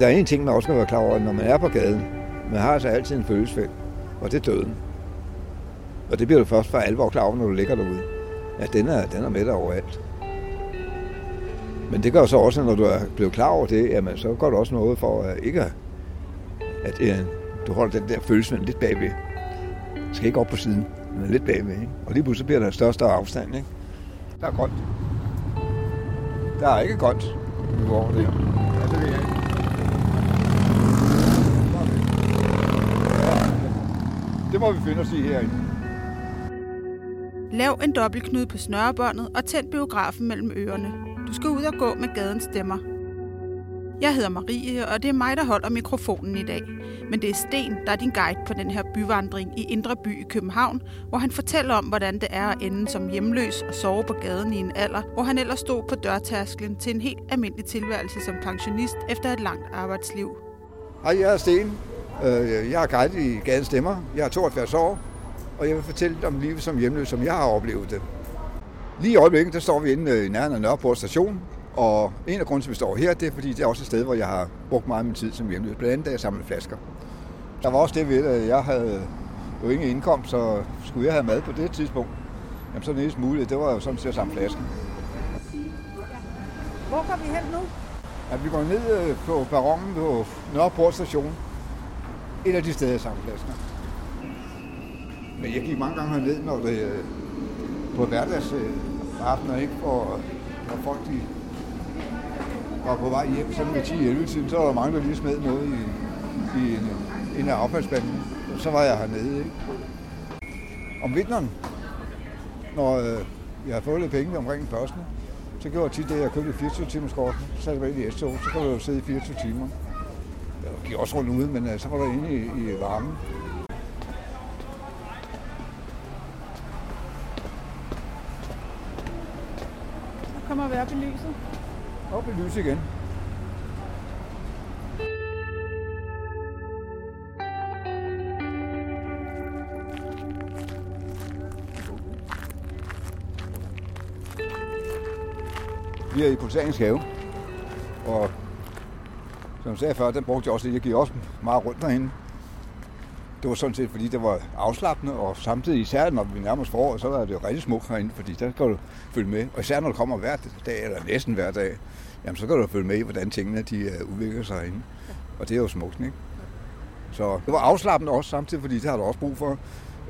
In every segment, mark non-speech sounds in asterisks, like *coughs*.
Der er en ting, man også skal være klar over, når man er på gaden. Man har altså altid en følelsesfelt, og det er døden. Og det bliver du først for alvor klar over, når du ligger derude. Ja, den er, den er med dig overalt. Men det gør så også, når du er blevet klar over det, jamen, så går du også noget for at ikke at, at at du holder den der følelse lidt bagved. Du skal ikke op på siden, men lidt bagved. Ikke? Og lige pludselig bliver der større og større afstand. Ikke? Der er grønt. Der er ikke grønt. Hvor det er. Det her jeg ikke. Det må vi finde os i herinde. Lav en dobbeltknude på snørebåndet og tænd biografen mellem ørerne. Du skal ud og gå med gadens stemmer. Jeg hedder Marie, og det er mig, der holder mikrofonen i dag. Men det er Sten, der er din guide på den her byvandring i Indre By i København, hvor han fortæller om, hvordan det er at ende som hjemløs og sove på gaden i en alder, hvor han ellers stod på dørtærsklen til en helt almindelig tilværelse som pensionist efter et langt arbejdsliv. Hej, jeg er Sten. Øh, jeg er guide i Gadens Stemmer. Jeg er 72 år, og jeg vil fortælle om livet som hjemløs, som jeg har oplevet det. Lige i øjeblikket, der står vi inde øh, i nærheden af Nørreport station, og en af grunden til, at vi står her, det er, fordi det er også et sted, hvor jeg har brugt meget af min tid som hjemløs. Blandt andet, da jeg samlede flasker. Der var også det ved, at jeg havde jo ingen indkomst, så skulle jeg have mad på det tidspunkt. Jamen, så næste mulighed, det var jo sådan til at samle flasker. Hvor går vi hen nu? At vi går ned øh, på perronen på Nørreport station. Et af de steder, jeg. Men jeg gik mange gange herned, når det øh, på hverdags aftener, ikke? For, når folk de var på vej hjem, sådan med 10-11 tiden, så var der mange, der lige smed noget i, i en, en af affaldsspanden. Og så var jeg hernede, ikke? Om vinteren, når øh, jeg havde fået lidt penge omkring børsene, så gjorde jeg tit det, at jeg købte 24 timers kort, så satte jeg ind i S-tog, så kunne jeg jo sidde i 24 timer. Jeg gik også rundt ude, men øh, så var der inde i, i varmen. Så kommer vi op i lyset. Op i lys igen. Vi er i Botanisk Have, og som jeg sagde før, den brugte jeg også lidt. Jeg gik også meget rundt derinde. Det var sådan set, fordi det var afslappende, og samtidig, især når vi nærmest forår, så var det jo rigtig smukt herinde, fordi der kan du følge med. Og især når du kommer hver dag, eller næsten hver dag, jamen så kan du følge med i, hvordan tingene de øh, udvikler sig herinde. Og det er jo smukt, ikke? Så det var afslappende også samtidig, fordi det har du også brug for.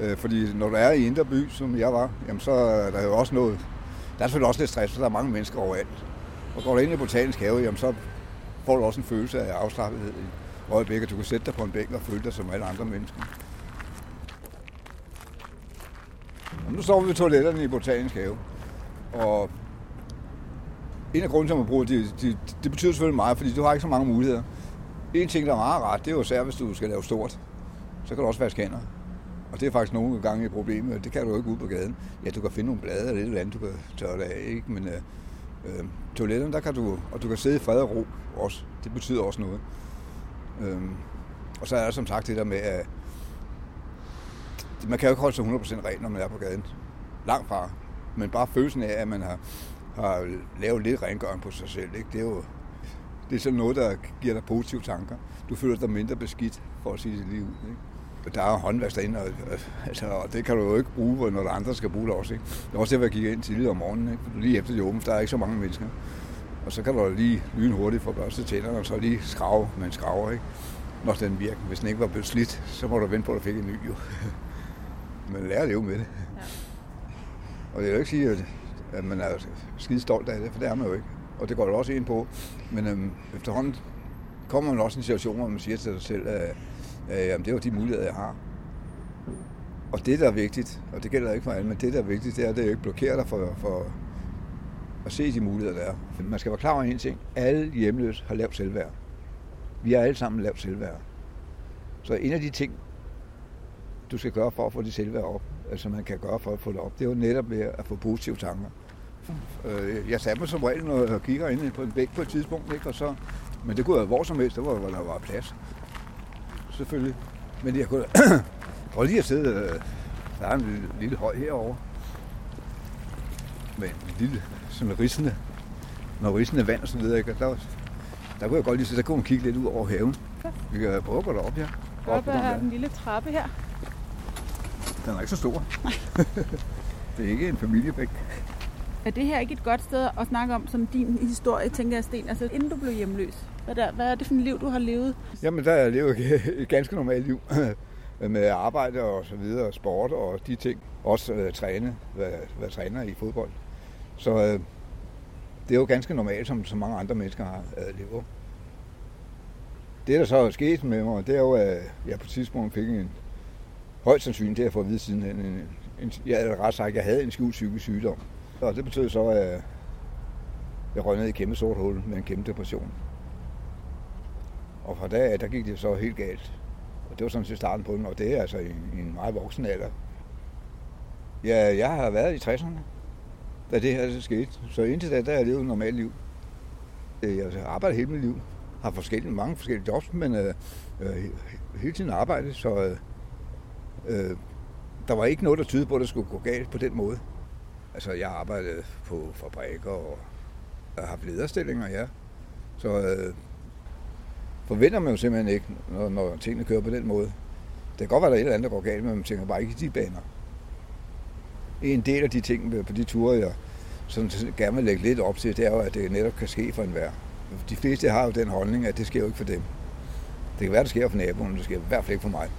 Øh, fordi når du er i Indre By, som jeg var, jamen så er der jo også noget... Der er selvfølgelig også lidt stress, for der er mange mennesker overalt. Og går du ind i botanisk have, jamen så får du også en følelse af afslappethed i øjeblikket. Du kan sætte dig på en bænk og føle dig som alle andre mennesker. Og nu står vi ved toiletterne i botanisk have. Og en af grunden til, at man bruger det, det, det betyder selvfølgelig meget, fordi du har ikke så mange muligheder. En ting, der er meget rart, det er jo især, hvis du skal lave stort. Så kan du også vaske hænder. Og det er faktisk nogle gange et problem. Det kan du jo ikke ud på gaden. Ja, du kan finde nogle blade eller et eller andet, du kan tørre det af, ikke? Men øh, øh, toiletterne, der kan du, og du kan sidde i fred og ro også. Det betyder også noget. Øh, og så er der som sagt det der med, at man kan jo ikke holde sig 100% ren, når man er på gaden. Langt fra. Men bare følelsen af, at man har, har lavet lidt rengøring på sig selv, ikke? det er jo det er sådan noget, der giver dig positive tanker. Du føler dig mindre beskidt, for at sige det lige ud. Ikke? Der er håndvask derinde, og, altså, og det kan du jo ikke bruge, når der andre skal bruge det også. Ikke? Det er også det, jeg gik ind tidligere om morgenen, ikke? lige efter det åbent, der er ikke så mange mennesker. Og så kan du lige lyne hurtigt for børste tænderne, og så lige skrave med en skraver, ikke? når den virker. Hvis den ikke var blevet slidt, så må du vente på, at du fik en ny. Jo. *laughs* Men lærer at leve med det. Ja. Og det er jo ikke sige, at, at man er skide stolt af det, for det er man jo ikke. Og det går jo også ind på. Men øhm, efterhånden kommer man også i en situation, hvor man siger til sig selv, at, øh, jamen, det er jo de muligheder, jeg har. Og det, der er vigtigt, og det gælder ikke for alle, men det, der er vigtigt, det er, at det ikke blokerer dig for, for at se de muligheder, der er. Man skal være klar over en ting. Alle hjemløse har lavt selvværd. Vi har alle sammen lavt selvværd. Så en af de ting, du skal gøre for at få det selvværd op, altså man kan gøre for at få det op, det er jo netop ved at få positive tanker. Øh, jeg satte mig som regel, når jeg kigger ind på en bæk på et tidspunkt, ikke? Og så, men det kunne være hvor som helst, der var, hvor der var plads. Selvfølgelig. Men jeg kunne *coughs* godt lige at sidde, øh, der er en lille, lille høj herovre, med en lille, sådan risende, når risende vand og så videre, ikke? Der Der kunne jeg godt lige så der kunne man kigge lidt ud over haven. Vi kan prøve at gå derop her. Oppe er en lille trappe her. Den er ikke så stor. *laughs* det er ikke en familiebæk. Er det her ikke et godt sted at snakke om som din historie, tænker jeg, Sten? Altså inden du blev hjemløs. Hvad, der, hvad er det for et liv, du har levet? Jamen, der er levet et *laughs* ganske normalt liv. *clears throat* med arbejde og så videre, sport og de ting. Også øh, træne, være, være træner i fodbold. Så øh, det er jo ganske normalt, som så mange andre mennesker har øh, levet. Det, der så er sket med mig, det er jo, at jeg på et tidspunkt fik en højst sandsynlig til at få at vide siden en, en, en, jeg havde ret sagt, at jeg havde en skjult psykisk sygdom. Og det betød så, at jeg røg ned i et kæmpe sort hul med en kæmpe depression. Og fra da af, der gik det så helt galt. Og det var sådan set starten på den, og det er altså i, en meget voksen alder. Ja, jeg har været i 60'erne, da det her så skete. Så indtil da, der har jeg levet et normalt liv. Øh, jeg har arbejdet hele mit liv. Har forskellige, mange forskellige jobs, men øh, øh, hele tiden arbejdet, så øh, øh, der var ikke noget, der tydede på, at det skulle gå galt på den måde. Altså, jeg arbejdede på fabrikker og har haft lederstillinger, ja. Så øh, forventer man jo simpelthen ikke, når, når tingene kører på den måde. Det kan godt være, at der er et eller andet, der går galt, men man tænker bare ikke i de baner. En del af de ting øh, på de ture, jeg sådan, gerne vil lægge lidt op til, det er jo, at det netop kan ske for enhver. De fleste har jo den holdning, at det sker jo ikke for dem. Det kan være, det sker for naboen, men det sker i hvert fald ikke for mig.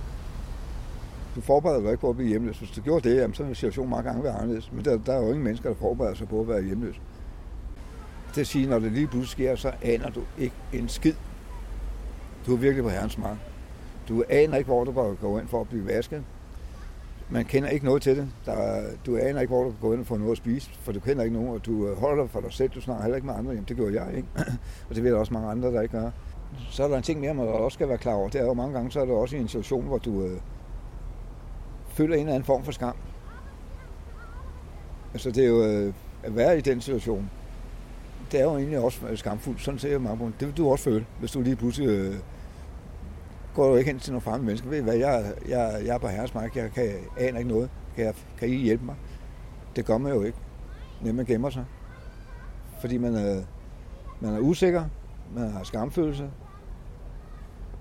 Du forbereder dig ikke på at blive hjemløs. Hvis du gjorde det, jamen, så er situationen mange gange være anderledes. Men der, der er jo ingen mennesker, der forbereder sig på at være hjemløs. Det at sige, når det lige pludselig sker, så aner du ikke en skid. Du er virkelig på herrens mark. Du aner ikke, hvor du går gå ind for at blive vasket. Man kender ikke noget til det. Der, du aner ikke, hvor du kan gå ind og få noget at spise, for du kender ikke nogen, og du øh, holder dig for dig selv. Du snakker heller ikke med andre. Jamen, det gør jeg ikke. *clears throat* og det ved der også mange andre, der ikke gør. Så er der en ting mere, man også skal være klar over. Det er jo mange gange, så er det også i en situation, hvor du øh, føler en eller anden form for skam. Altså det er jo øh, at være i den situation. Det er jo egentlig også skamfuldt. Sådan ser jeg mange på det. vil du også føle, hvis du lige pludselig øh, går du ikke hen til nogle fremmede mennesker. Ved I hvad, jeg, jeg, jeg er på herres mark, jeg kan, aner ikke noget. Kan, jeg, kan I hjælpe mig? Det gør man jo ikke. Når man gemmer sig. Fordi man øh, man er usikker, man har skamfølelse,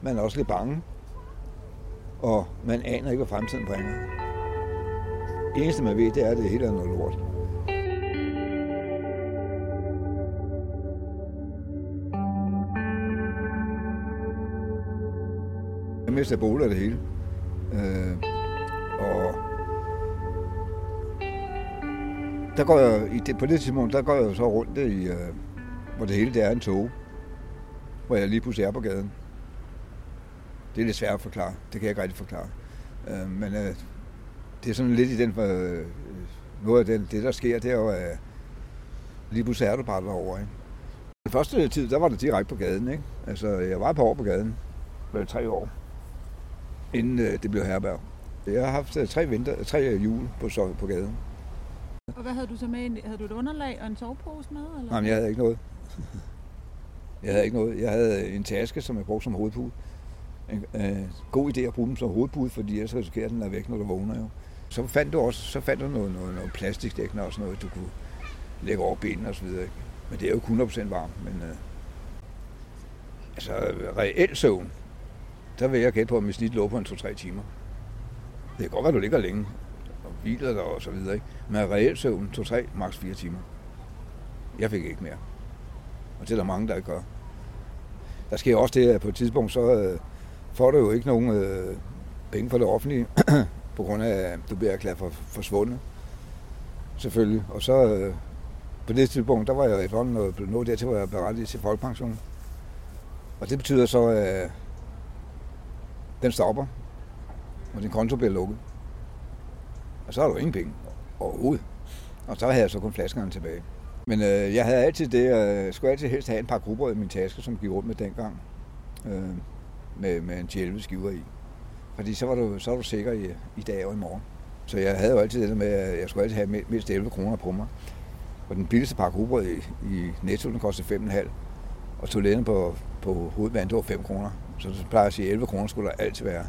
man er også lidt bange, og man aner ikke, hvad fremtiden bringer. Det eneste, man ved, det er, at det hele er noget lort. Jeg mister bolig af det hele. Øh, og der går jeg, i det, på det tidspunkt, der går jeg så rundt i, øh, hvor det hele det er en tog, hvor jeg lige pludselig er på gaden. Det er lidt svært at forklare. Det kan jeg ikke rigtig forklare. Øh, men øh, det er sådan lidt i den, øh, noget af den, det, der sker, det er jo, at lige pludselig er du bare derovre. Ikke? Den første tid, der var det direkte på gaden. Ikke? Altså, jeg var på år på gaden. Det var tre år, inden øh, det blev herberg. Jeg har haft øh, tre, vinter, tre jul på, så, på gaden. Og hvad havde du så med? Havde du et underlag og en sovepose med? Eller? Nej, men jeg havde ikke noget. Jeg havde ikke noget. Jeg havde en taske, som jeg brugte som hovedpude øh, god idé at bruge dem som hovedbud, fordi ellers risikerer den er væk, når du vågner jo. Så fandt du også så fandt du noget, noget, noget plastikdækkende og sådan noget, du kunne lægge over benene og så videre. Men det er jo 100% varmt. Men, øh, altså reelt søvn, der vil jeg gætte på, at mit snit lå på en 2-3 timer. Det kan godt være, du ligger længe og hviler der og så videre. Ikke? Men reelt søvn, 2-3, maks 4 timer. Jeg fik ikke mere. Og det er der mange, der ikke gør. Der sker også det, at på et tidspunkt, så, øh, får du jo ikke nogen øh, penge fra det offentlige, *clears throat* på grund af, at du bliver erklæret for forsvundet. Selvfølgelig. Og så øh, på det tidspunkt, der var jeg efterhånden blev nået dertil, hvor jeg berettiget til folkepension. Og det betyder så, at øh, den stopper, og din konto bliver lukket. Og så har du ingen penge overhovedet. Og så havde jeg så kun flaskerne tilbage. Men øh, jeg havde altid det, øh, skulle altid helst have en par grupper i min taske, som gik rundt med dengang. Øh, med, med en 11 skiver i. Fordi så var du, så var du sikker i, i dag og i morgen. Så jeg havde jo altid det der med, at jeg skulle altid have mindst 11 kroner på mig. Og den billigste pakke rugbrød i, i Netto, den kostede 5,5. Og toiletten på, på hovedbanen, det var 5 kroner. Så det plejer at sige, at 11 kroner skulle der altid være.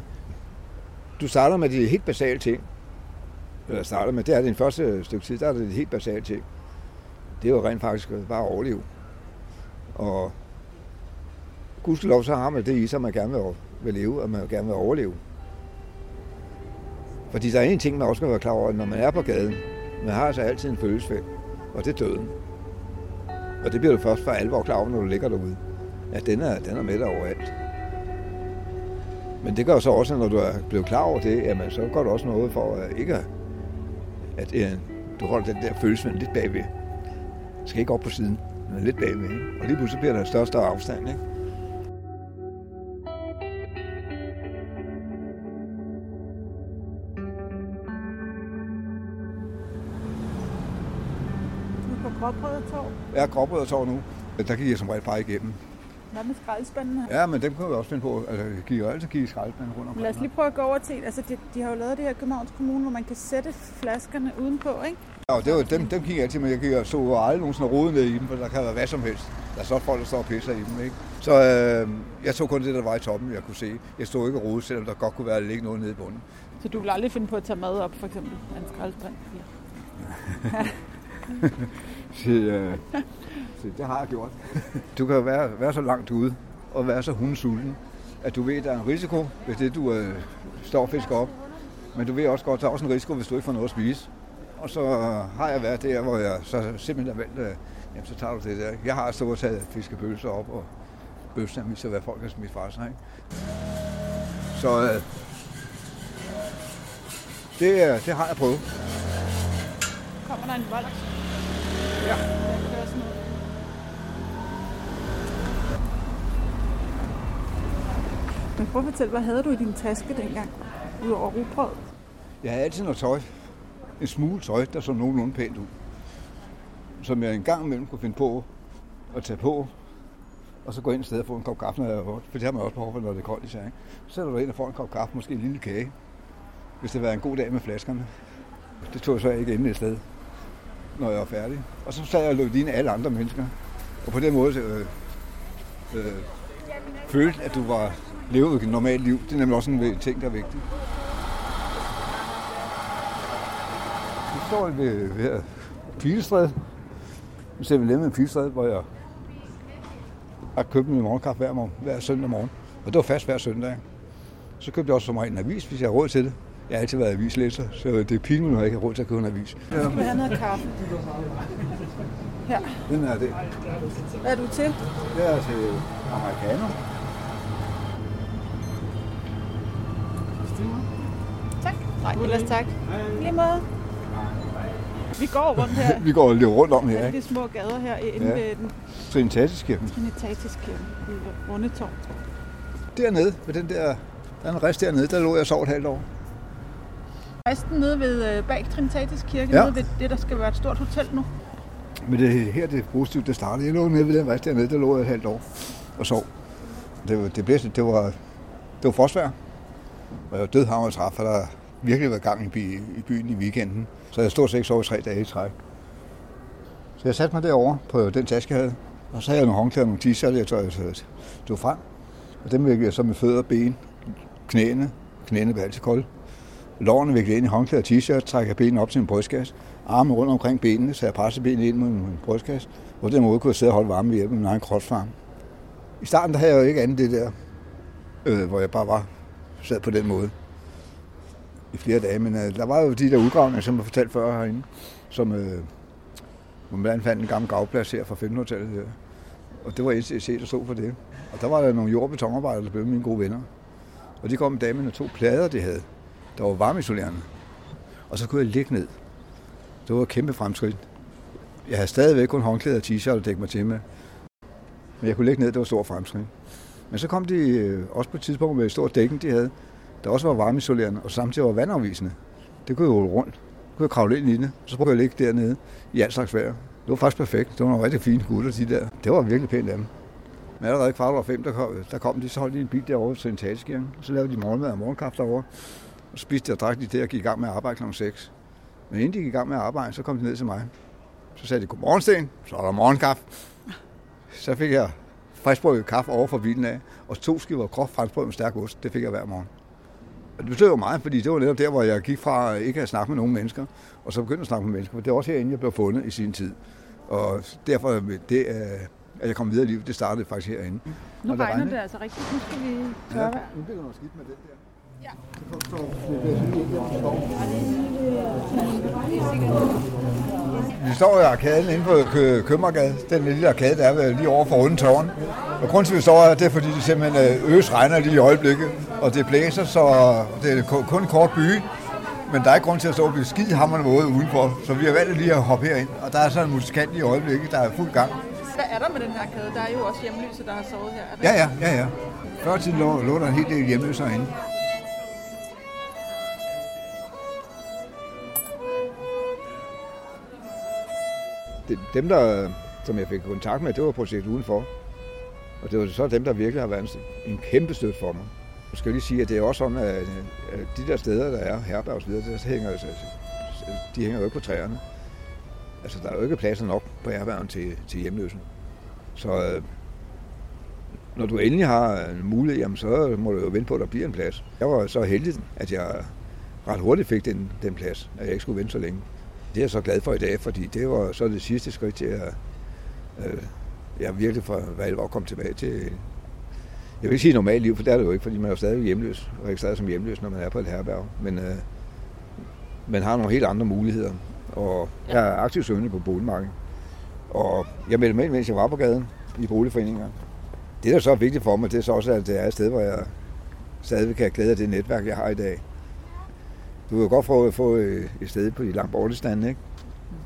Du starter med de helt basale ting. Eller starter med, det er din første stykke tid, der er det de helt basale ting. Det er jo rent faktisk bare at overleve. Og gudskelov, så har man det i sig, man gerne vil, vil leve, og man gerne vil overleve. Fordi der er en ting, man også skal være klar over, når man er på gaden. Man har altså altid en følelsesfæld, og det er døden. Og det bliver du først for alvor klar over, når du ligger derude. At den er, den er med dig overalt. Men det gør så også, når du er blevet klar over det, jamen, så går du også noget for at ikke at, at, at du holder den der følelse lidt bagved. Du skal ikke op på siden, men lidt bagved. Ikke? Og lige pludselig bliver der større og større afstand. Ikke? Er Gråbrødretorv nu. Der gik jeg som regel bare igennem. Hvad med skraldespanden her? Ja, men dem kan vi også finde på. Altså, jeg gik jo altid give skraldespanden rundt omkring. Lad os lige prøve at gå over til, altså de, de har jo lavet det her Københavns Kommune, hvor man kan sætte flaskerne udenpå, ikke? Ja, det var, dem, dem gik jeg altid, men jeg gik og så aldrig nogensinde rode ned i dem, for der kan være hvad som helst. Der er så folk, der står og pisser i dem, ikke? Så øh, jeg tog kun det, der var i toppen, jeg kunne se. Jeg stod ikke og rode, selvom der godt kunne være, at ligge noget nede i bunden. Så du vil aldrig finde på at tage mad op, for eksempel, af en skraldespand? *laughs* Så, øh, *laughs* så det har jeg gjort. *laughs* Du kan være, være så langt ude og være så hundesulten, at du ved, at der er en risiko, hvis det du øh, står og fisker op. Men du ved også godt, at der er også en risiko, hvis du ikke får noget at spise. Og så har jeg været der, hvor jeg så simpelthen har valgt, øh, jamen så tager du det der. Jeg har stået og taget fiskebølser op og bøfsandwich, så hvad folk har smidt fra sig. Ikke? Så øh, det, det har jeg prøvet. Kommer der en vold? Ja. Men prøv at fortælle, hvad havde du i din taske dengang? Udover rugbrød? Jeg havde altid noget tøj. En smule tøj, der så nogenlunde pænt ud. Som jeg en gang imellem kunne finde på at tage på. Og så gå ind et sted og få en kop kaffe, når jeg er For det har man også behov for, når det er koldt især. Ikke? Så sætter du ind og får en kop kaffe, måske en lille kage. Hvis det var en god dag med flaskerne. Det tog jeg så ikke inde et sted, når jeg var færdig. Og så sad jeg og løb ligne alle andre mennesker. Og på den måde øh, øh, følte, at du var levet et normalt liv. Det er nemlig også en ting, der er vigtig. Vi står ved, ved Pilestræde. Vi ser vi med Pilestræde, hvor jeg har købt min morgenkaffe hver, morgen, hver søndag morgen. Og det var fast hver søndag. Så købte jeg også som regel en avis, hvis jeg har råd til det. Jeg har altid været avislæser, så det er pinligt, når jeg ikke har råd til at købe en avis. Ja. Du vil have noget kaffe. Her. Den er det. Hvad er du til? Det er til americano. Tak. Nej, ellers tak. Lige måde. Vi går rundt her. *laughs* Vi går lidt rundt om her, Alle ikke? de små gader her inde Ja. ved den Trinitatiskirken. Trinitatiskirken i Rundetårn. Dernede, ved den der, der er en rest dernede, der lå jeg og sov et halvt år. Resten nede ved øh, bag Trinitatiskirken, Ja. ja. nede ved det, der skal være et stort hotel nu. Men det her det er positivt, det startede. Jeg lå nede ved den rest dernede, der lå jeg et halvt år og sov. Det, var- det bedste, det var, det var forsvær. Og jeg var dødhammer træf, for der virkelig været gang i, by, i byen i weekenden. Så jeg stod seks i tre dage i træk. Så jeg satte mig derovre på den taske, jeg havde. Og så havde jeg nogle håndklæder og nogle t-shirts, jeg tog, jeg tog frem. Og dem vækkede jeg så med fødder, ben, knæene. Knæene blev altid kolde. Lårene viklet ind i håndklæder og t-shirt, trækker benene op til en brystkasse. Armen rundt omkring benene, så jeg presser benene ind mod min brystkasse. På den måde kunne jeg sidde og holde varme ved hjælp af min egen kropsvarme. I starten der havde jeg jo ikke andet det der, øh, hvor jeg bare var sad på den måde i flere dage. Men øh, der var jo de der udgravninger, som jeg fortalte før herinde, som øh, hvor man blandt fandt en gammel gravplads her fra 1500-tallet her. Øh, og det var NCC, der stod for det. Og der var der nogle jord- der blev mine gode venner. Og de kom med dag med to plader, de havde, der var varmeisolerende. Og så kunne jeg ligge ned. Det var et kæmpe fremskridt. Jeg havde stadigvæk kun håndklæder og t-shirt at dække mig til med. Men jeg kunne ligge ned, det var stor fremskridt. Men så kom de øh, også på et tidspunkt med et stort dækken, de havde, der også var varmeisolerende, og samtidig var vandafvisende. Det kunne jeg rulle rundt. Det kunne jeg kravle ind i det, og så prøvede jeg ligge dernede i alt slags vejr. Det var faktisk perfekt. Det var nogle rigtig fine gutter, de der. Det var virkelig pænt af dem. Men allerede kvart over fem, der kom, der kom de, så holdt de en bil derovre til Trinitatiskirken. Så lavede de morgenmad og morgenkaffe derovre. Og så spiste de og drak de der og gik i gang med at arbejde kl. 6. Men inden de gik i gang med at arbejde, så kom de ned til mig. Så sagde de, godmorgen Sten, så er der morgenkaffe. Så fik jeg friskbrød kaffe over for bilen af, og to skiver groft franskbrød med stærk ost. Det fik jeg hver morgen. Og det betød jo meget, fordi det var netop der, hvor jeg gik fra ikke at snakke med nogen mennesker, og så begyndte at snakke med mennesker. For det var også herinde, jeg blev fundet i sin tid. Og derfor, det er at jeg kom videre i livet. Det startede faktisk herinde. Nu regner, regner det altså rigtigt. Nu skal vi tørre ja, nu bliver der noget skidt med den der. Vi står i arkaden inde på Kø Købmagergade. Den lille arkade, der er lige over for Rundetårn. Og grunden til, at vi står her, det er, fordi det simpelthen øh, øs regner lige i øjeblikket. Og det blæser, så det er kun kort by. Men der er ikke grund til at stå og blive skide hammerende våde udenfor. Så vi har valgt lige at hoppe herind. Og der er så en musikant i øjeblikket, der er fuld gang. Hvad er der med den her kæde? Der er jo også hjemløse, der har sovet her. Ja, ja, ja, ja. Før tiden lå, lå der en hel del hjemløse herinde. Dem, der, som jeg fik kontakt med, det var projekt udenfor. Og det var så dem, der virkelig har været en kæmpe støtte for mig. Jeg skal lige sige, at det er også sådan, at de der steder, der er herberg og så videre, der hænger, altså, de hænger jo ikke på træerne. Altså, der er jo ikke pladser nok på herbergen til, til hjemløse. Så øh, når du endelig har en mulighed, jamen, så må du jo vente på, at der bliver en plads. Jeg var så heldig, at jeg ret hurtigt fik den, den plads, at jeg ikke skulle vente så længe. Det er jeg så glad for i dag, fordi det var så det sidste skridt til at øh, jeg virkelig for alvor kom tilbage til, jeg vil ikke sige normalt liv, for det er det jo ikke, fordi man er jo stadig hjemløs, registreret som hjemløs, når man er på et herberg. Men øh, man har nogle helt andre muligheder, og jeg er aktiv søgende på boligmarkedet. Og jeg meldte med, mens jeg var på gaden i boligforeninger. Det, der så er vigtigt for mig, det er så også, at det er et sted, hvor jeg stadig kan glæde af det netværk, jeg har i dag. Du kan godt få, få et sted på de langt bortestande, ikke?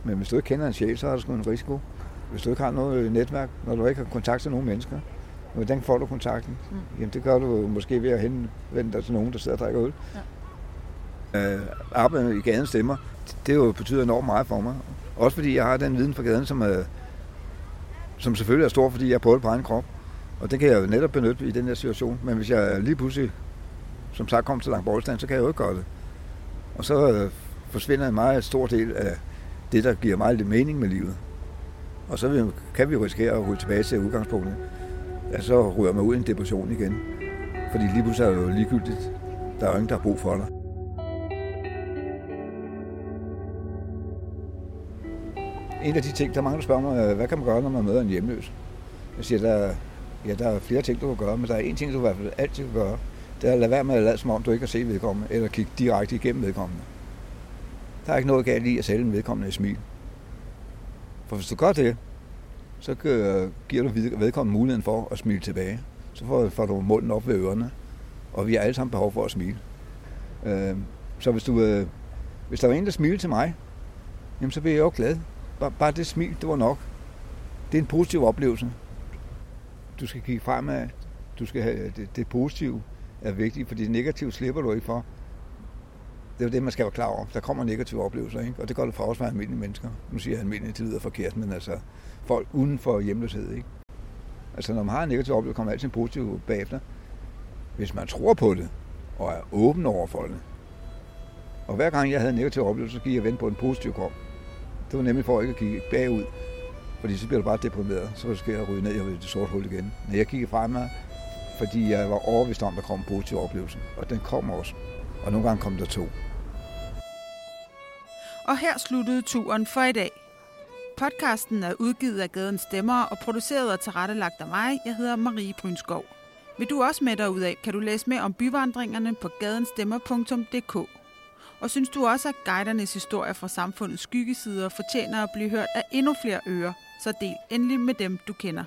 Men hvis du ikke kender en chef, så har du sgu en risiko. Hvis du ikke har noget netværk, når du ikke har kontakt til nogen mennesker, hvordan får du kontakten? Mm. Jamen det gør du måske ved at henvende dig til nogen, der sidder og drikker øl. Ja. Øh, arbejde i gaden stemmer, det jo betyder enormt meget for mig. Også fordi jeg har den viden fra gaden, som, er, som selvfølgelig er stor, fordi jeg er på det på egen krop. Og det kan jeg jo netop benytte i den her situation. Men hvis jeg lige pludselig, som sagt, kommer til langt så kan jeg jo ikke gøre det. Og så øh, forsvinder en meget stor del af det, der giver meget lidt mening med livet. Og så kan vi risikere at rulle tilbage til udgangspunktet. Ja, så ryger man ud i en depression igen. Fordi lige pludselig er det jo ligegyldigt. Der er jo ingen, der har brug for dig. En af de ting, der mange der spørger mig, øh, hvad kan man gøre, når man møder en hjemløs? Jeg siger, der, ja, der er flere ting, du kan gøre, men der er en ting, du i hvert fald altid kan gøre det er at lade være med at lade som om, du ikke har set vedkommende, eller kigge direkte igennem vedkommende. Der er ikke noget galt i at sælge en vedkommende et smil. For hvis du gør det, så giver du vedkommende muligheden for at smile tilbage. Så får, du munden op ved ørerne, og vi har alle sammen behov for at smile. Øh, så hvis, du, øh, hvis der var en, der smilte til mig, jamen så bliver jeg jo glad. Bare det smil, det var nok. Det er en positiv oplevelse. Du skal kigge fremad. Du skal have det, det positive er vigtigt, fordi negativt slipper du ikke for. Det er jo det, man skal være klar over. Der kommer negative oplevelser, ikke? og det gør det for også for almindelige mennesker. Nu siger jeg almindelige, det lyder forkert, men altså folk uden for hjemløshed. Ikke? Altså når man har en negativ oplevelse, kommer altid en positiv bagefter. Hvis man tror på det, og er åben over for det. Og hver gang jeg havde en negativ oplevelse, så gik jeg vente på en positiv kom. Det var nemlig for ikke at kigge bagud. Fordi så bliver du bare deprimeret. Så skal jeg ryge ned i det sorte hul igen. Når jeg kigger fremad, fordi jeg var overbevist om, at der kom en positiv oplevelse. Og den kom også. Og nogle gange kom der to. Og her sluttede turen for i dag. Podcasten er udgivet af Gaden Stemmer og produceret og tilrettelagt af mig. Jeg hedder Marie Brynskov. Vil du også med ud af, kan du læse mere om byvandringerne på gadenstemmer.dk. Og synes du også, at guidernes historier fra samfundets skyggesider fortjener at blive hørt af endnu flere ører, så del endelig med dem, du kender.